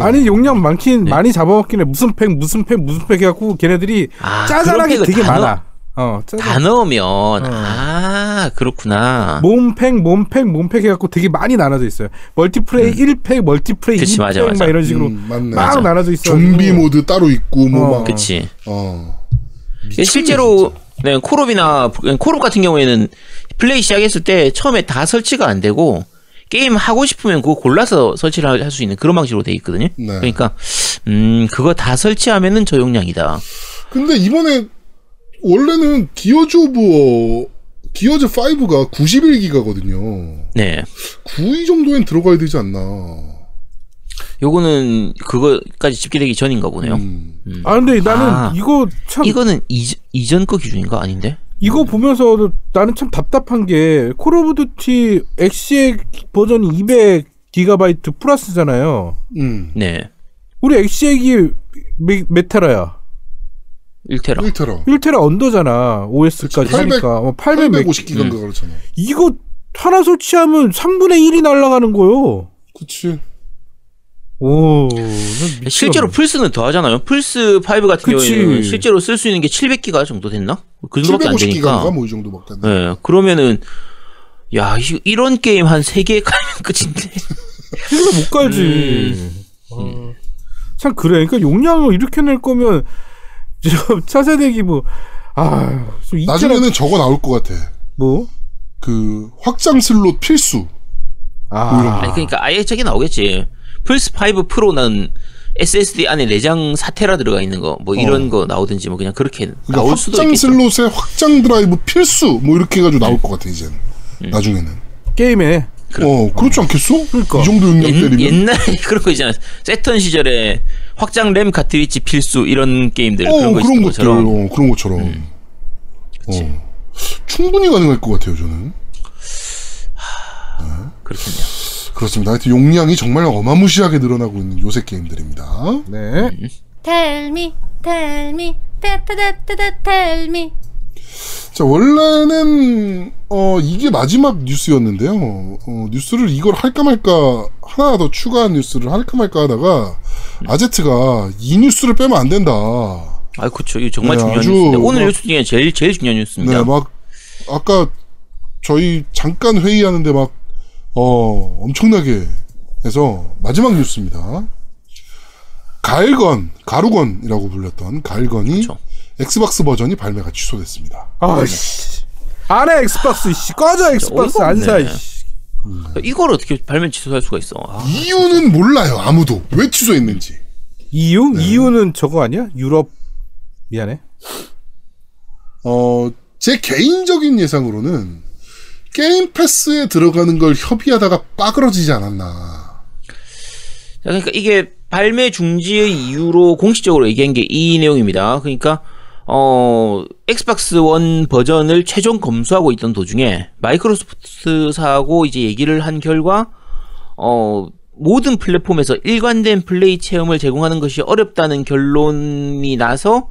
아니 용량 네. 많긴 많이 잡아먹긴 해. 무슨 팩 무슨 팩 무슨 팩 해갖고 걔네들이 아, 짜잘하게 되게 다 많아. 어, 짜잘하게. 다 넣으면 아 그렇구나. 뭔 팩, 뭔 팩, 뭔 팩 해갖고 되게 많이 나눠져 있어요. multiplay 1팩, multiplay 음. 그치, 2팩 맞아, 맞아. 막 이런 식으로 음, 맞네. 막 맞아. 나눠져 있어. 좀비 모드 따로 있고 뭐 어. 막. 그치. 어. 실제로 네, 콜옵이나 콜옵 같은 경우에는 플레이 시작했을 때 처음에 다 설치가 안 되고 게임 하고 싶으면 그거 골라서 설치를 할 수 있는 그런 방식으로 돼 있거든요. 네. 그러니까 음 그거 다 설치하면은 저 용량이다. 근데 이번에 원래는 Gears of War- Gears 5가 91기가거든요. 네. 9위 정도엔 들어가야 되지 않나. 요거는 그거까지 집계되기 전인가 보네요. 음. 아 근데 나는 아. 이거 참 이거는 이, 이전 거 기준인가 아닌데? 이거 보면서 나는 참 답답한 게 Call of Duty 엑시의 버전이 200 기가바이트 플러스잖아요. 음. 네. 우리 엑시액이 몇, 몇 테라야? 1테라. 1테라. 1테라 언더잖아. OS까지 그치, 800, 하니까. 어, 800 몇- 850 기가인가 그렇잖아. 이거 하나 설치하면 3분의 1이 날아가는 거요. 그치. 오. 실제로 플스는 더 하잖아요. 플스 5 같은 그치. 경우에는 실제로 쓸 수 있는 게 700기가 정도 됐나? 그 정도밖에 안 750기가인가 되니까. 뭐이 정도밖에 안 돼. 네. 그러면은 야, 이- 이런 게임 한 3개 깔면 끝인데. 게임을 못 깔지. 어, 참 그래. 그러니까 용량을 이렇게 낼 거면 저 차세대기 뭐 아, 나중에는 저거 나올 것 같아. 뭐? 그 확장 슬롯 필수. 아, 아니 그러니까 아예 저게 나오겠지. 플스 5 Pro는 SSD 안에 내장 4테라 들어가 있는 거 뭐 이런 거 나오든지 뭐 그냥 그렇게 그러니까 나올 수도 확장 있겠죠. 슬롯에 확장 드라이브 필수 뭐 이렇게 해가지고 나올 것 같아 이제. 음. 나중에는. 게임에 어 그렇지 않겠어? 그러니까. 이 정도 용량 옛, 때리면. 옛날에 그런 거 있잖아. Saturn 시절에 확장 램 카트리지 필수 이런 게임들 어 그런 거 그런 것들. 어, 그런 것처럼. 어. 충분히 가능할 것 같아요 저는. 그렇겠네요. 그렇습니다. 하여튼 용량이 정말 어마무시하게 늘어나고 있는 요새 게임들입니다. 네. Tell me, tell me, 테테테테 tell me. 자, 원래는, 어, 이게 마지막 뉴스였는데요. 어, 뉴스를 이걸 할까 말까, 하나 더 추가한 뉴스를 할까 말까 하다가, 아제트가 이 뉴스를 빼면 안 된다. 아, 그렇죠. 이거 정말 네, 중요한 아주 뉴스인데 오늘 막- 뉴스 중에 제일 제일 중요한 뉴스입니다. 네, 막, 아까 저희 잠깐 회의하는데 막, 어, 엄청나게 해서 마지막 뉴스입니다. Gal Gun, 갸루건이라고 불렸던 Gal Gun이 그쵸. Xbox 버전이 발매가 취소됐습니다. 아씨. 안해 Xbox 씨 꺼져 Xbox 안 사. 없네. 씨. 이걸 어떻게 발매 취소할 수가 있어? 아, 이유는 몰라요, 아무도. 왜 취소했는지. 이유? 네. 이유는 저거 아니야? 유럽 미안해. 어, 제 개인적인 예상으로는 Game Pass에 들어가는 걸 협의하다가 빠그러지지 않았나. 자, 그러니까 이게 발매 중지의 이유로 공식적으로 얘기한 게 이 내용입니다. 그러니까 어 Xbox One 버전을 최종 검수하고 있던 도중에 마이크로소프트사하고 이제 얘기를 한 결과 어 모든 플랫폼에서 일관된 플레이 체험을 제공하는 것이 어렵다는 결론이 나서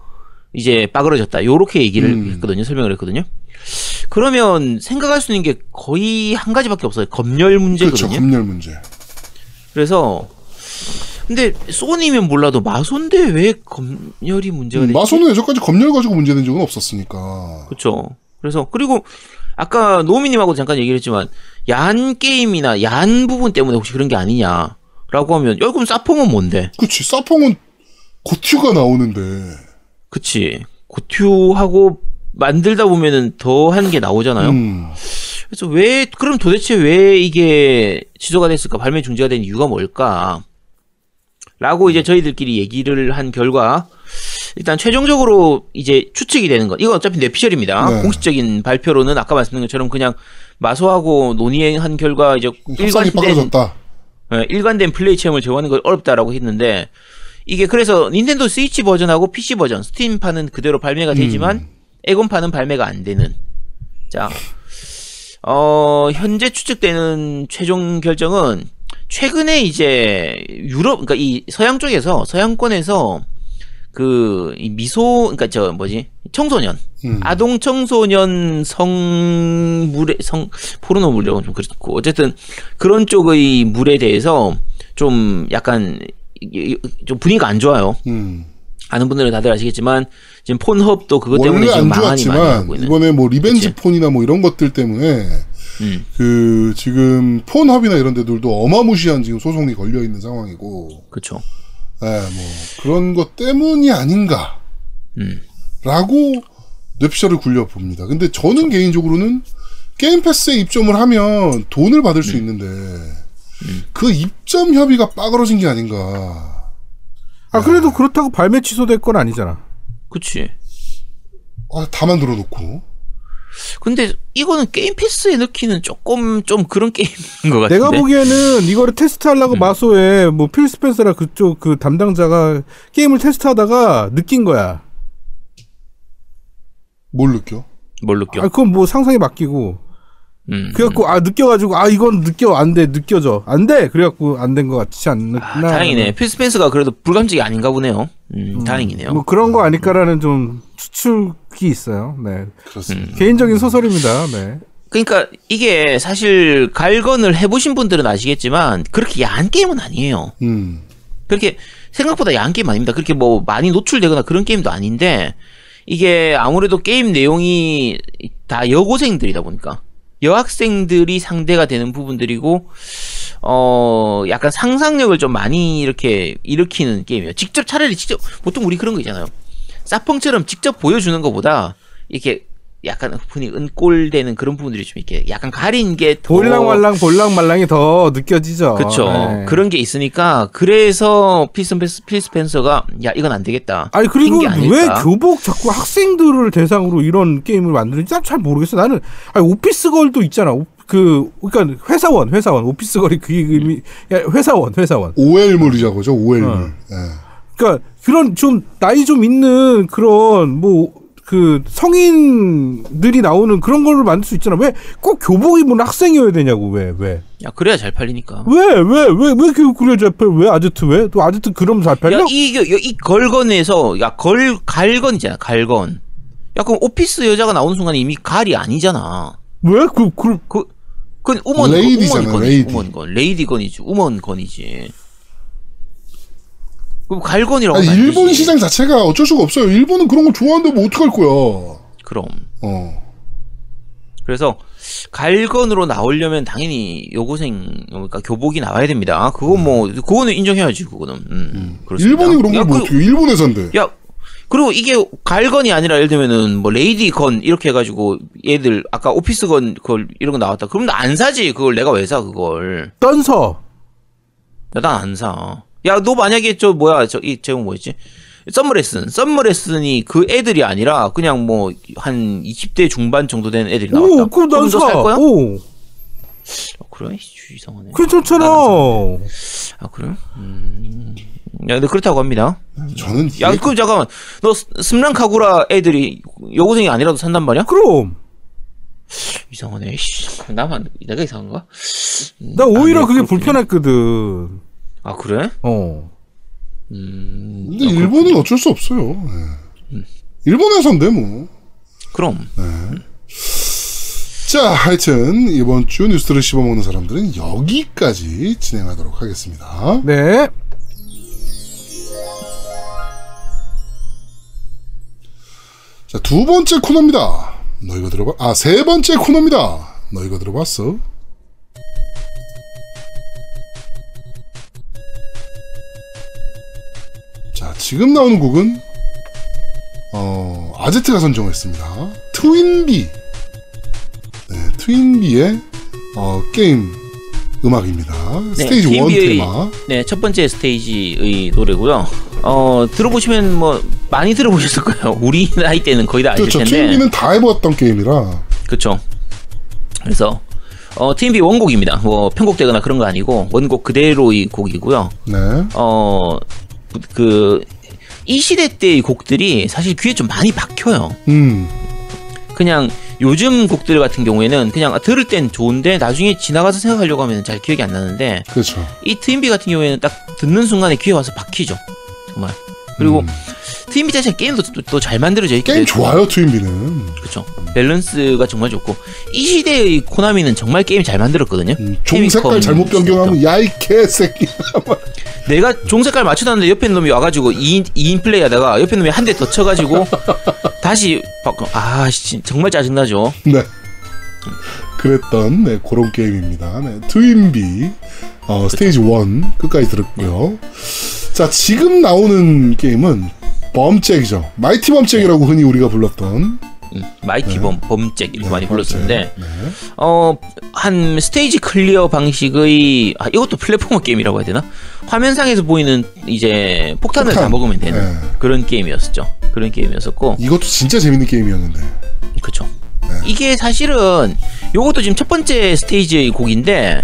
이제 빠그러졌다. 요렇게 얘기를 음. 했거든요. 설명을 했거든요. 그러면 생각할 수 있는 게 거의 한 가지밖에 없어요. 검열 문제거든요. 그렇죠, 검열 문제. 그래서 근데 소니면 몰라도 마소인데 왜 검열이 문제가? 음, 마소는 여전까지 검열 가지고 문제된 적은 없었으니까. 그렇죠. 그래서 그리고 아까 노미님하고 잠깐 얘기를 했지만 야한 게임이나 야한 부분 때문에 혹시 그런 게 아니냐라고 하면 야 그럼 사펑은 뭔데? 그치, 사펑은 고튜가 나오는데. 그치 고튜하고 만들다 보면은 더한 게 나오잖아요. 음, 그래서 왜 그럼 도대체 왜 이게 취소가 됐을까? 발매 중지가 된 이유가 뭘까? 라고 이제 저희들끼리 얘기를 한 결과 일단 최종적으로 이제 추측이 되는 것. 이건 어차피 뇌피셜입니다. 네. 공식적인 발표로는 아까 말씀드린 것처럼 그냥 마소하고 논의한 결과 이제 일관된. 예, 일관된 플레이 체험을 제공하는 걸 어렵다라고 했는데 이게 그래서 닌텐도 스위치 버전하고 PC 버전 스팀판은 그대로 발매가 되지만 에곤판은 발매가 안 되는 자 어, 현재 추측되는 최종 결정은 최근에 이제 유럽 그러니까 이 서양 쪽에서 서양권에서 그이 미소 그러니까 저 뭐지 청소년 음. 아동 청소년 성물의 성 포르노 물이라고 좀 그렇고 어쨌든 그런 쪽의 물에 대해서 좀 약간 좀 분위기가 안 좋아요. 음. 아는 분들은 다들 아시겠지만 지금 Pornhub도 그것 때문에 지금 안 좋았지만 하고 있는. 이번에 뭐 revenge 그치. porn이나 뭐 이런 것들 때문에 음. 그 지금 Pornhub이나 이런 데들도 어마무시한 지금 소송이 걸려 있는 상황이고 그렇죠. 예, 뭐 그런 것 때문이 아닌가 음. 라고 뇌피셜을 굴려 봅니다. 근데 저는 개인적으로는 Game Pass에 입점을 하면 돈을 받을 음. 수 있는데 그 입점 협의가 빠그러진 게 아닌가. 아 그래도 그렇다고 발매 취소될 건 아니잖아. 그치. 아, 다 만들어 놓고. 근데 이거는 Game Pass에 넣기는 조금 좀 그런 게임인 것 같은데. 내가 보기에는 이거를 음. 테스트하려고 마소에 뭐 필 스펜서라 그쪽 그 담당자가 게임을 테스트하다가 느낀 거야. 뭘 느껴? 뭘 느껴? 아 그건 뭐 상상에 맡기고 음. 그래갖고 아 느껴가지고 아 이건 느껴 안 돼 느껴져 안 돼 그래갖고 안 된 것 같지 않나 아, 다행이네. 필 스펜스가 그래도 불감증이 아닌가 보네요. 음, 다행이네요. 뭐 그런 거 아닐까라는 좀 추측이 있어요 네 그렇습니다. 개인적인 소설입니다 네 그러니까 이게 사실 갈건을 해보신 분들은 아시겠지만 그렇게 야한 게임은 아니에요. 음. 그렇게 생각보다 야한 게임 아닙니다. 그렇게 뭐 많이 노출되거나 그런 게임도 아닌데 이게 아무래도 게임 내용이 다 여고생들이다 보니까 여학생들이 상대가 되는 부분들이고 어 약간 상상력을 좀 많이 이렇게 일으키는 게임이에요. 직접 차라리 직접 보통 우리 그런 거 있잖아요. 사펑처럼 직접 보여주는 것보다 이렇게 약간 흔히 은꼴되는 그런 부분들이 좀 이렇게 약간 가린 게 더 볼랑말랑 볼랑말랑이 더 느껴지죠 그쵸. 네. 그런 게 있으니까, 그래서 필스펜서, 필스펜서가, 야, 이건 안 되겠다. 아니 그리고? 왜 교복 자꾸 학생들을 대상으로 이런 게임을 만드는지 난 잘 모르겠어. 나는 아니 오피스걸도 있잖아. 오- 그 그러니까 회사원 회사원 오피스걸이 그 의미 야, 회사원 회사원. OL물이라고 그죠? OL물. 어. 예. 그러니까 그런 좀 나이 좀 있는 그런 뭐 그 성인들이 나오는 그런 거를 만들 수 있잖아. 왜 꼭 교복 입은 학생이어야 되냐고 왜 왜? 야 그래야 잘 팔리니까. 왜 왜 왜 왜 그래 잡혀? 왜 아제트 왜? 또 아제트 그럼 잘 팔려? 야, 이, 이, 이 걸건에서, 야, 걸, 갈건이잖아, 갈건. 야, 그럼 오피스 여자가 나오는 순간 이미 gal이 아니잖아. 왜? 그, 그, 그, 그건 woman, lady잖아, woman gun이지, lady. woman gun. lady gun이지, woman gun이지. 그럼 Gal Gun이라고. 아니, 일본 되지. 시장 자체가 어쩔 수가 없어요. 일본은 그런 거 좋아하는데 뭐 어떡할 거야. 그럼. 어. 그래서, Gal Gun으로 나오려면 당연히 여고생, 그러니까 교복이 나와야 됩니다. 그거 뭐, 그거는 인정해야지, 그거는. 음, 그렇습니다. 일본이 그런 야, girl 뭐 그- 어떻게, 일본에서인데. 야, 그리고 이게 갈건이 아니라 예를 들면은 뭐 레이디 건 이렇게 해가지고 얘들 아까 오피스 건 그걸 이런 거 나왔다. 그럼 나 안 사지. 그걸 내가 왜 사 그걸. 떤서. 난안 사. 야, 너 만약에 저 뭐야 저이 제목 뭐였지? 썸머레슨. 썸머레슨이 그 애들이 아니라 그냥 뭐 한 20대 중반 정도 된 애들이 나왔다. 오, 그럼 난 사. 너살 거야? 오, 어, 그래? 씨, 이상하네. 괜찮잖아. 나는 아 그래? 음. 야, 근데 그렇다고 합니다. 저는. 야, 그럼 잠깐만. 너 스- 스ም랑 카구라 애들이 여고생이 아니라도 산단 말이야? 그럼. 이상하네. 씨. 나만 내가 이상한가? 음, 나 오히려 아니야, 그게 그렇군요. 불편했거든. 아 그래? 어. 음. 근데 일본은 어쩔 수 없어요. 예. 일본에서인데 뭐. 그럼 자, 하여튼 이번 주 뉴스를 씹어먹는 사람들은 여기까지 진행하도록 하겠습니다. 네. 자, 두 번째 코너입니다. 너 이거 들어봐? 아, 세 번째 코너입니다. 너 이거 들어봤어? 자, 지금 나오는 곡은 어, 아제트가 선정했습니다. 트윈비. 네, 트윈비의 어, 게임 음악입니다. 스테이지 1 TV의 테마. 네, 첫 번째 스테이지의 노래고요. 어, 들어보시면 뭐 많이 들어보셨을 거예요. 우리 나이 때는 거의 다 아실 그렇죠. 텐데. 트윈비는 다 해봤던 게임이라. 그렇죠. 그래서 어, TMB 원곡입니다. 뭐 편곡되거나 그런 거 아니고 원곡 그대로의 곡이고요. 네. 어, 그, 이 시대 때의 곡들이 사실 귀에 좀 많이 박혀요. 음. 그냥 요즘 곡들 같은 경우에는 그냥 들을 땐 좋은데 나중에 지나가서 생각하려고 하면 잘 기억이 안 나는데 그렇죠. 이 트윈비 같은 경우에는 딱 듣는 순간에 귀에 와서 박히죠. 정말. 그리고 트윈비 자체 게임도 또 잘 만들어져 있기 음. 게임 때문에 좋아요, 트윈비는. 그렇죠. 밸런스가 정말 좋고 이 시대의 코나미는 정말 게임 잘 만들었거든요. 음, 종 색깔 잘못 변경하면 야이 개새끼. 내가 종 색깔 맞춰놨는데 옆에 놈이 와가지고 2인, 2인 플레이 하다가 옆에 놈이 한 대 더 쳐가지고 다시 바꿔. 아, 씨, 정말 짜증나죠. 네. 그랬던 네, 그런 게임입니다. 네, 트윈비 어, 스테이지 1 끝까지 들었고요. 자, 지금 나오는 게임은 범잭이죠. 마이티 범잭이라고 흔히 우리가 불렀던 음, 마이티 범, 범잭 이렇게 많이 불렀었는데 네. 어, 한 스테이지 클리어 방식의 아, 이것도 platformer 게임이라고 해야 되나? 화면상에서 보이는 이제 폭탄을 폭탄. 다 먹으면 되는 네. 그런 게임이었었죠. 그런 게임이었었고 이것도 진짜 재밌는 게임이었는데. 그쵸. 이게 사실은 요것도 지금 첫 번째 스테이지의 곡인데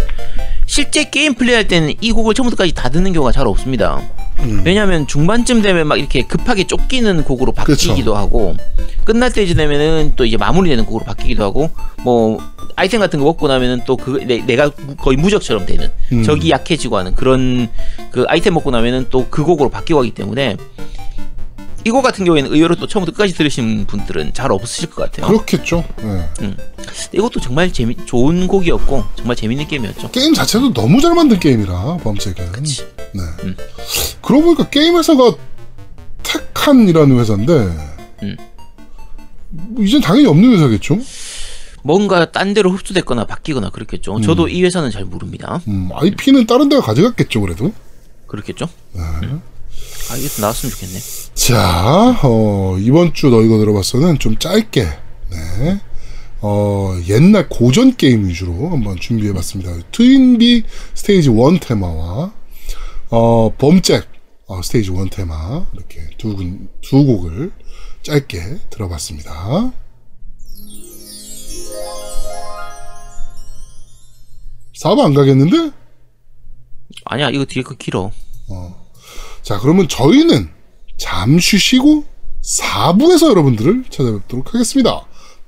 실제 게임 플레이할 때는 이 곡을 처음부터까지 다 듣는 경우가 잘 없습니다. 음. 왜냐하면 중반쯤 되면 막 이렇게 급하게 쫓기는 곡으로 바뀌기도 그쵸. 하고 끝날 때쯤 되면은 또 이제 마무리되는 곡으로 바뀌기도 하고 뭐 아이템 같은 거 먹고 나면은 또 그 내가 거의 무적처럼 되는 음. 적이 약해지고 하는 그런 그 아이템 먹고 나면은 또 그 곡으로 바뀌고 하기 때문에 이곡 같은 경우에는 의외로 또 처음부터 끝까지 들으신 분들은 잘 없으실 것 같아요. 그렇겠죠. 네. 이것도 정말 재미 좋은 곡이었고 정말 재밌는 게임이었죠. 게임 자체도 너무 잘 만든 게임이라 범잭은. 그치. 네. 음. 그러고 보니까 게임 회사가 테칸이라는 회사인데 음. 뭐 이젠 당연히 없는 회사겠죠. 뭔가 딴 데로 흡수됐거나 바뀌거나 그렇겠죠. 저도 이 회사는 잘 모릅니다. 음, IP는 다른 데가 가져갔겠죠, 그래도. 그렇겠죠. 음. 아 이게 또 나왔으면 좋겠네. 자, 어, 이번 주너 이거 들어봤어는 좀 짧게, 네. 어, 옛날 고전 게임 위주로 한번 준비해봤습니다. 트윈비 스테이지 1 테마와, 어, 범잭, 어, 스테이지 1 테마, 이렇게 두, 군- 두 곡을 짧게 들어봤습니다. 사업 안 가겠는데? 아니야 이거 뒤에 거 길어. 자, 그러면 저희는 잠시 쉬고 4부에서 여러분들을 찾아뵙도록 하겠습니다.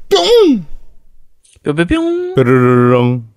뿅! 뿅뿅뿅. 뾰르르렁.